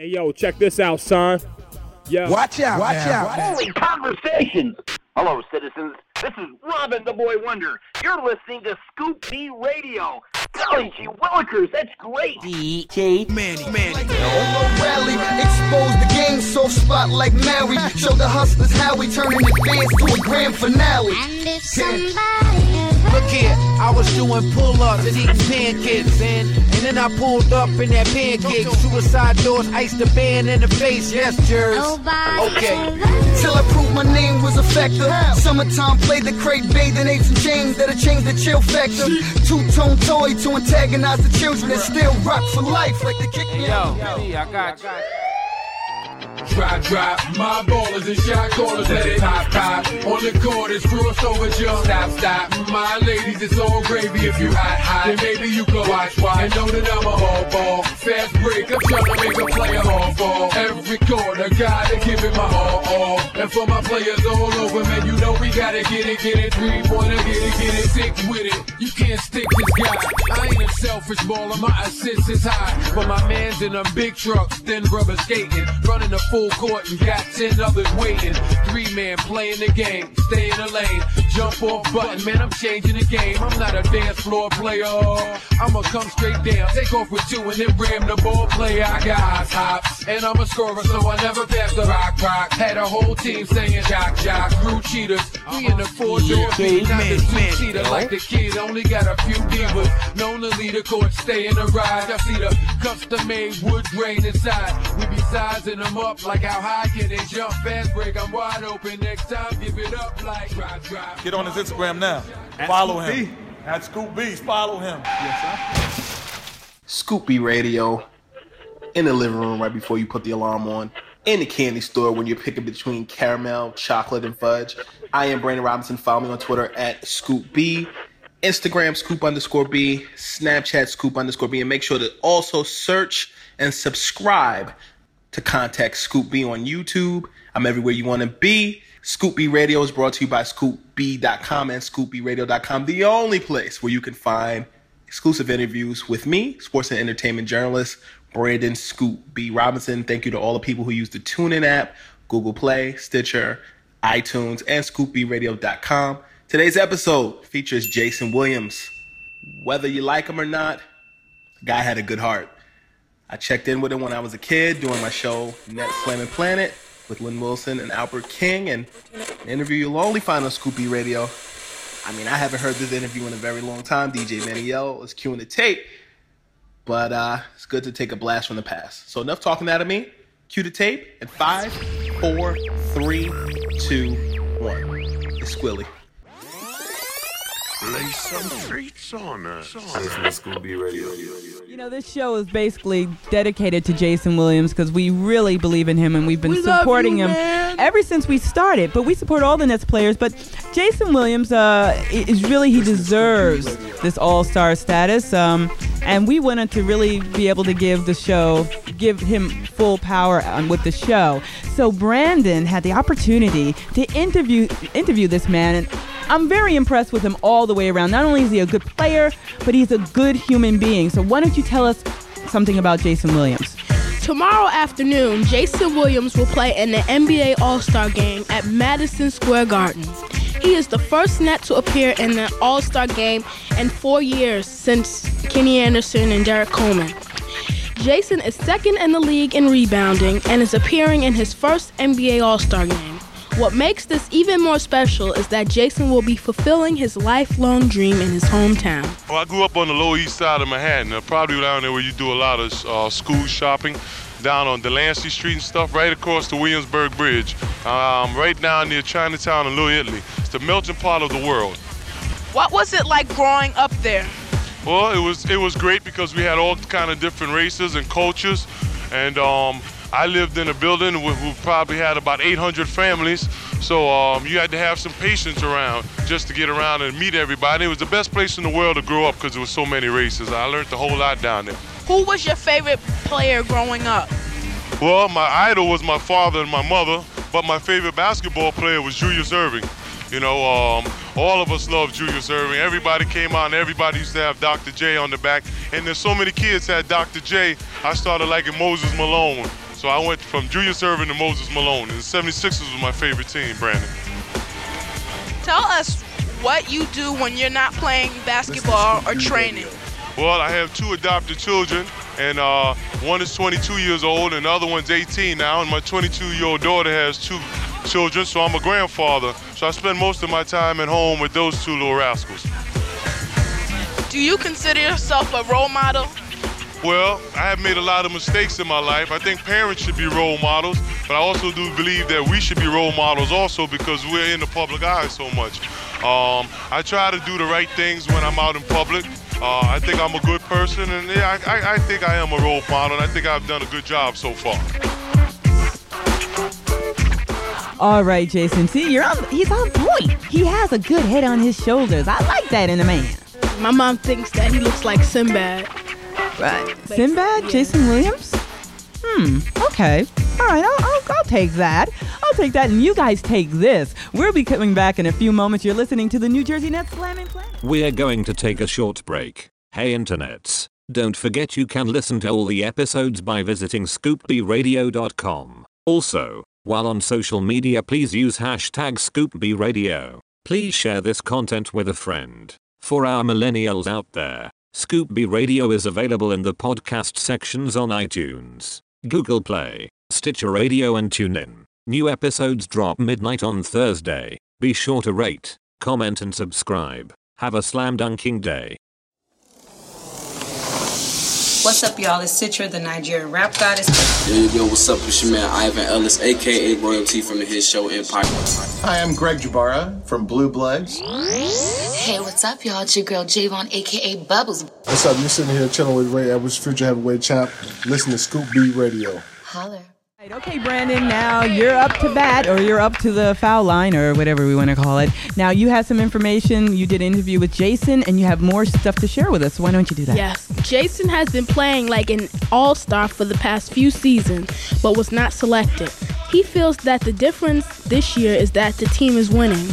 Hey, yo, check this out, son. Yo. Watch out, watch now. out. Holy conversations! Hello, citizens. This is Robin the Boy Wonder. You're listening to Scoop B Radio. Golly gee willikers, that's great. DJ Manny, Manny. rally, expose the game, soft spot like Mary. Show the hustlers how we turn an advance to a grand finale. Look here, I was doing pull-ups and eating pancakes, and and then I pulled up in that pancake. Suicide doors, iced the band in the face. Yes, Jers. Okay. Till I proved my name was effective. Summertime played the crate, bathing apes and chains that'll change the chill factor. Two-tone toy to antagonize the children and still rock for life like the kick me out. Yo, I got you. Drop, drop, my ballers and shot callers, let it pop, pop. On the court, it's crossover jump. Stop, stop. My ladies, it's all gravy if you hot, hot. Then maybe you can watch, watch. And know that I'm a hard ball. Fast break, I'm trying to make a player hard fall. Every quarter, gotta give it my all, all. And for my players all over, man, you know we gotta get it, get it. Three pointer, get it, get it. Stick with it. You can't stick this guy. I ain't a selfish baller, my assist is high. But my man's in a big truck, then rubber skating. Running the full court and got 10 others waiting. Three man playing the game, stay in the lane. Jump off button, man, I'm changing the game. I'm not a dance floor player. I'ma come straight down, take off with two and then ram the ball player. I got hops, and I'm a scorer, so I never pass the rock rock. Had a whole team saying jock jock, crew cheaters. We in the four door beat, not the two seater like the kid. Only got a few divas. Known to lead the court, stay in the ride. I see the custom made wood grain inside. We be sizing them up like how high can they jump? Fast break, I'm wide open. Next time, give it up like drop, drop. Get on his Instagram now. At follow Scoop him. At Scoop Beats. Follow him. Yes, sir. Scoop B Radio in the living room right before you put the alarm on. In the candy store when you're picking between caramel, chocolate, and fudge. I am Brandon Robinson. Follow me on Twitter at Scoop B. Instagram Scoop underscore B. Snapchat Scoop underscore B. And make sure to also search and subscribe to contact Scoop B on YouTube. I'm everywhere you want to be. Scoop B Radio is brought to you by ScoopB.com and ScoopBRadio.com, the only place where you can find exclusive interviews with me, sports and entertainment journalist Brandon Scoop B Robinson. Thank you to all the people who use the TuneIn app, Google Play, Stitcher, iTunes, and ScoopBRadio.com. Today's episode features Jayson Williams. Whether you like him or not, guy had a good heart. I checked in with him when I was a kid doing my show Net Slamming Planet with Lynn Wilson and Albert King, and an interview you'll only find on Scoop B Radio. I mean, I haven't heard this interview in a very long time. DJ Maniel is cueing the tape, but uh, it's good to take a blast from the past. So enough talking out of me. Cue the tape in five, four, three, two, one. It's Squilly. Lay some treats on us. Listen to Scoop B Radio. You know, this show is basically dedicated to Jayson Williams because we really believe in him and we've been We supporting you, him man. ever since we started. But we support all the Nets players. But Jayson Williams uh, is really, he deserves this all star status. Um, and we wanted to really be able to give the show, give him full power on, with the show. So Brandon had the opportunity to interview interview this man, and I'm very impressed with him all the way around. Not only is he a good player, but he's a good human being. So why don't you tell us something about Jayson Williams? Tomorrow afternoon, Jayson Williams will play in the NBA All Star game at Madison Square Garden. He is the first net to appear in the All Star game in four years since Kenny Anderson and Derrick Coleman. Jayson is second in the league in rebounding and is appearing in his first NBA All Star game. What makes this even more special is that Jayson will be fulfilling his lifelong dream in his hometown. Well, I grew up on the Lower East Side of Manhattan, uh, probably down there where you do a lot of uh, school shopping, down on Delancey Street and stuff, right across the Williamsburg Bridge, um, right down near Chinatown and Little Italy. It's the melting pot of the world. What was it like growing up there? Well, it was it was great because we had all kind of different races and cultures, and um, I lived in a building who probably had about 800 families, so um, you had to have some patience around just to get around and meet everybody. It was the best place in the world to grow up because there was so many races. I learned a whole lot down there. Who was your favorite player growing up? Well, my idol was my father and my mother, but my favorite basketball player was Julius Erving. You know, um, all of us loved Julius Erving. Everybody came out and everybody used to have Dr. J on the back. And there's so many kids had Dr. J, I started liking Moses Malone. So I went from Julius Erving to Moses Malone. And the 76ers was my favorite team, Brandon. Tell us what you do when you're not playing basketball or training. Well, I have two adopted children, and uh, one is 22 years old, and the other one's 18 now, and my 22-year-old daughter has two children, so I'm a grandfather. So I spend most of my time at home with those two little rascals. Do you consider yourself a role model? Well, I have made a lot of mistakes in my life. I think parents should be role models, but I also do believe that we should be role models also because we're in the public eye so much. Um, I try to do the right things when I'm out in public. Uh, I think I'm a good person, and yeah, I, I, I think I am a role model, and I think I've done a good job so far. All right, Jayson. See, you're on. He's on point. He has a good head on his shoulders. I like that in a man. My mom thinks that he looks like Sinbad. Right. Sinbad, yeah. Jayson Williams. Hmm. Okay. All right. I'll, I'll, I'll take that. I'll take that, and you guys take this. We'll be coming back in a few moments. You're listening to the New Jersey Nets Slamming Planet. We're going to take a short break. Hey, internets. Don't forget you can listen to all the episodes by visiting scoopbradio.com. Also, while on social media please use hashtag ScoopBRadio. Please share this content with a friend. For our millennials out there, Scoop B Radio is available in the podcast sections on iTunes, Google Play, Stitcher Radio and TuneIn. New episodes drop midnight on Thursday. Be sure to rate, comment and subscribe. Have a slam dunking day. What's up, y'all? It's Citra, the Nigerian rap goddess. Yo, yo, yo, what's up? It's your man Ivan Ellis, aka Royalty from the hit show Empire. Hi, I'm Greg Jbara from Blue Bloods. Hey, what's up, y'all? It's your girl Javon, aka Bubbles. What's up? You're sitting here chilling with Ray Edwards, future heavyweight champ. Listen to Scoop B Radio. Holler. Okay, Brandon, now you're up to bat or you're up to the foul line or whatever we want to call it. Now, you have some information. You did an interview with Jayson and you have more stuff to share with us. Why don't you do that? Yes. Jayson has been playing like an all star for the past few seasons, but was not selected. He feels that the difference this year is that the team is winning.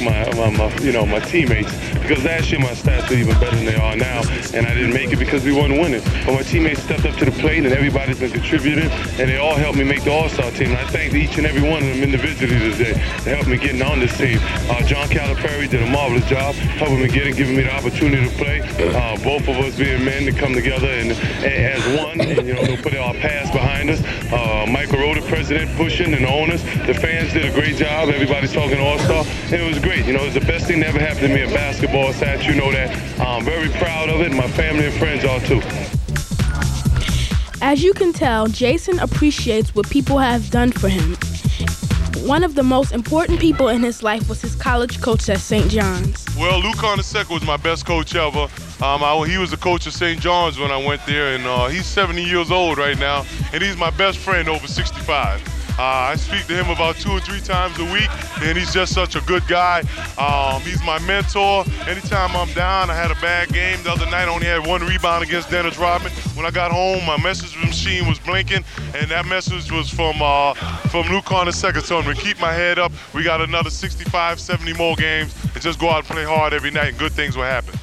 My, my, my, you know, my teammates. Because last year my stats were even better than they are now, and I didn't make it because we weren't winning. But my teammates stepped up to the plate, and everybody's been contributing, and they all helped me make the All-Star team. And I thank each and every one of them individually today. They helped me getting on this team. Uh, John Calipari did a marvelous job helping me get it, giving me the opportunity to play. Uh, both of us being men to come together and, and as one, and you know, to put our past behind us. Uh, Michael Rhoda, president, pushing and the owners. The fans did a great job. Everybody's talking All-Star, and it was great. You know, it was the best thing that ever happened to me in basketball. Sats, you know that. I'm very proud of it. My family and friends are too. As you can tell, Jayson appreciates what people have done for him. One of the most important people in his life was his college coach at St. John's. Well, Lou Carnesecca was my best coach ever. Um, I, he was the coach of St. John's when I went there, and uh, he's 70 years old right now, and he's my best friend over 65. Uh, I speak to him about two or three times a week, and he's just such a good guy. Um, he's my mentor. Anytime I'm down, I had a bad game the other night. I only had one rebound against Dennis Rodman. When I got home, my message machine was blinking, and that message was from uh, from Lou Carnesecca telling me, keep my head up. We got another 65, 70 more games, and just go out and play hard every night, and good things will happen.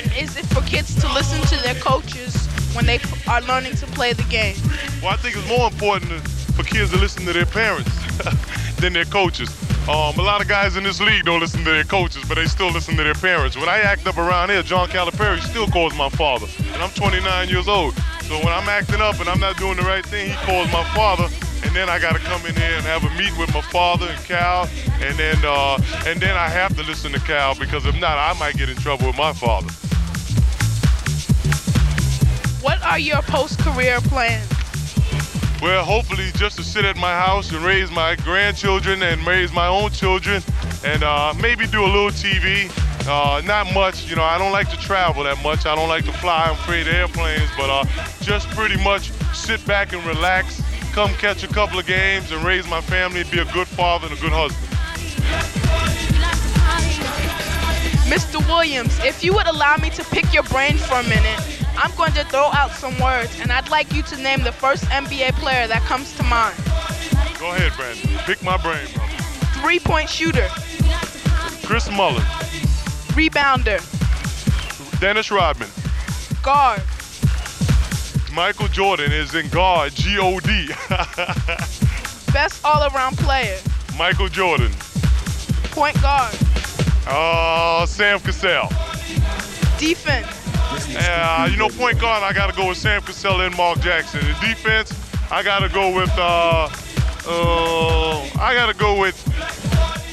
Important is it for kids to listen to their coaches when they are learning to play the game? Well, I think it's more important for kids to listen to their parents than their coaches. Um, a lot of guys in this league don't listen to their coaches, but they still listen to their parents. When I act up around here, John Calipari still calls my father, and I'm 29 years old. So when I'm acting up and I'm not doing the right thing, he calls my father, and then I got to come in here and have a meeting with my father and Cal, and then uh, and then I have to listen to Cal because if not, I might get in trouble with my father. What are your post-career plans? Well, hopefully, just to sit at my house and raise my grandchildren and raise my own children, and uh, maybe do a little TV. Uh, not much, you know. I don't like to travel that much. I don't like to fly. I'm afraid of airplanes, but uh, just pretty much sit back and relax. Come catch a couple of games and raise my family, be a good father and a good husband. Mr. Williams, if you would allow me to pick your brain for a minute, I'm going to throw out some words, and I'd like you to name the first NBA player that comes to mind. Go ahead, Brandon. Pick my brain, bro. Three-point shooter. Chris Mullin. Rebounder. Dennis Rodman. Guard. Michael Jordan is in guard, G-O-D. Best all-around player. Michael Jordan. Point guard. Uh, Sam Cassell. Defense. Uh, you know, point guard, I got to go with Sam Cassell and Mark Jackson. The defense, I got to go with, uh, uh, I got to go with,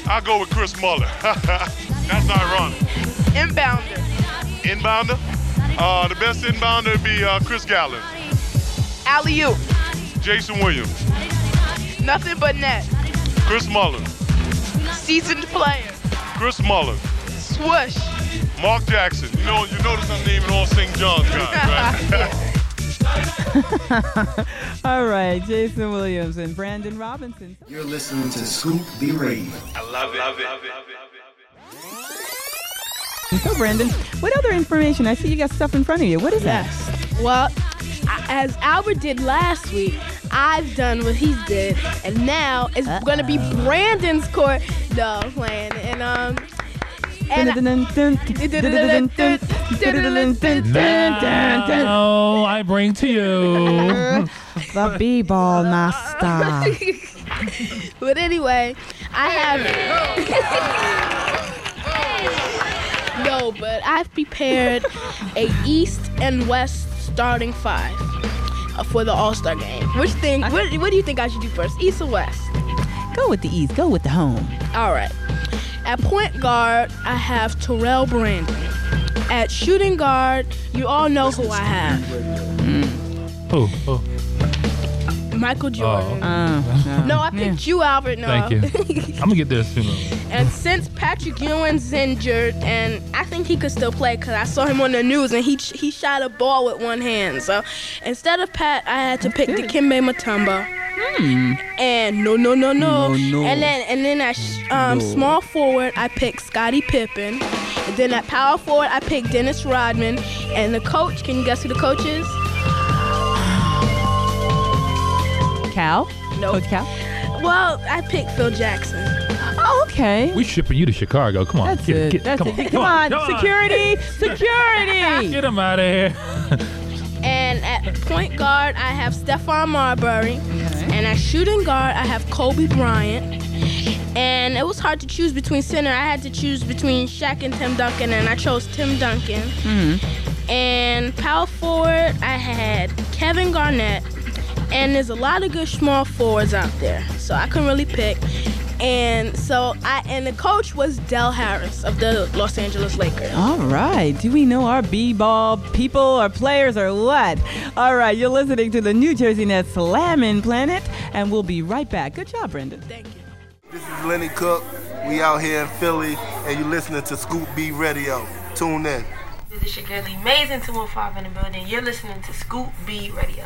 I'll go with Chris Mullin. That's ironic. Inbounder. Inbounder? Uh, the best inbounder would be uh, Chris Gallen. Alley oop. Jayson Williams. Nothing but net. Chris Mullin. Seasoned player. Chris Mullin. Swoosh. Mark Jackson. You know, you notice I'm naming all St. John's guys, right? All right, Jayson Williams and Brandon Robinson. You're listening to Scoop B Radio. I love it. Love it. So, Brandon, what other information? I see you got stuff in front of you. What is Yes. that? Well, as Albert did last week, I've done what he did, and now it's gonna be Brandon's court. No, playing, and um. And Now I bring to you the B-ball master. but anyway, I have no, but I've prepared a East and West starting five for the All Star game. Which thing? What, what do you think I should do first, East or West? Go with the East. Go with the home. All right. At point guard, I have Terrell Brandon. At shooting guard, you all know who I have. Mm. Who? Who? Michael Jordan. Oh. Uh, no, I picked you, Albert. No. Thank you. I'm gonna get this soon. And since Patrick Ewing's injured, and I think he could still play because I saw him on the news and he he shot a ball with one hand. So instead of Pat, I had to pick Dikembe Mutombo. And no, no, no, no. No, no. And then and then at sh- um, No. small forward, I picked Scottie Pippen. And then at power forward, I picked Dennis Rodman. And the coach, can you guess who the coach is? Cal? Nope. Coach Cal? Well, I picked Phil Jackson. Oh, okay. We shipping you to Chicago. Come on. That's get, it. Get, That's come, it. On. Come on. Security. Security. Get him out of here. And at point guard, I have Stephon Marbury. And at shooting guard, I have Kobe Bryant. And it was hard to choose between center. I had to choose between Shaq and Tim Duncan, and I chose Tim Duncan. Mm-hmm. And power forward, I had Kevin Garnett. And there's a lot of good small forwards out there, so I couldn't really pick. And so I and the coach was Del Harris of the Los Angeles Lakers. All right. Do we know our B-ball people or players or what? All right. You're listening to the New Jersey Nets Slamming Planet, and we'll be right back. Good job, Brendan. Thank you. This is Lenny Cook. We out here in Philly, and you're listening to Scoop B Radio. Tune in. This is your girl Amazing Mays in 215 in the building. You're listening to Scoop B Radio.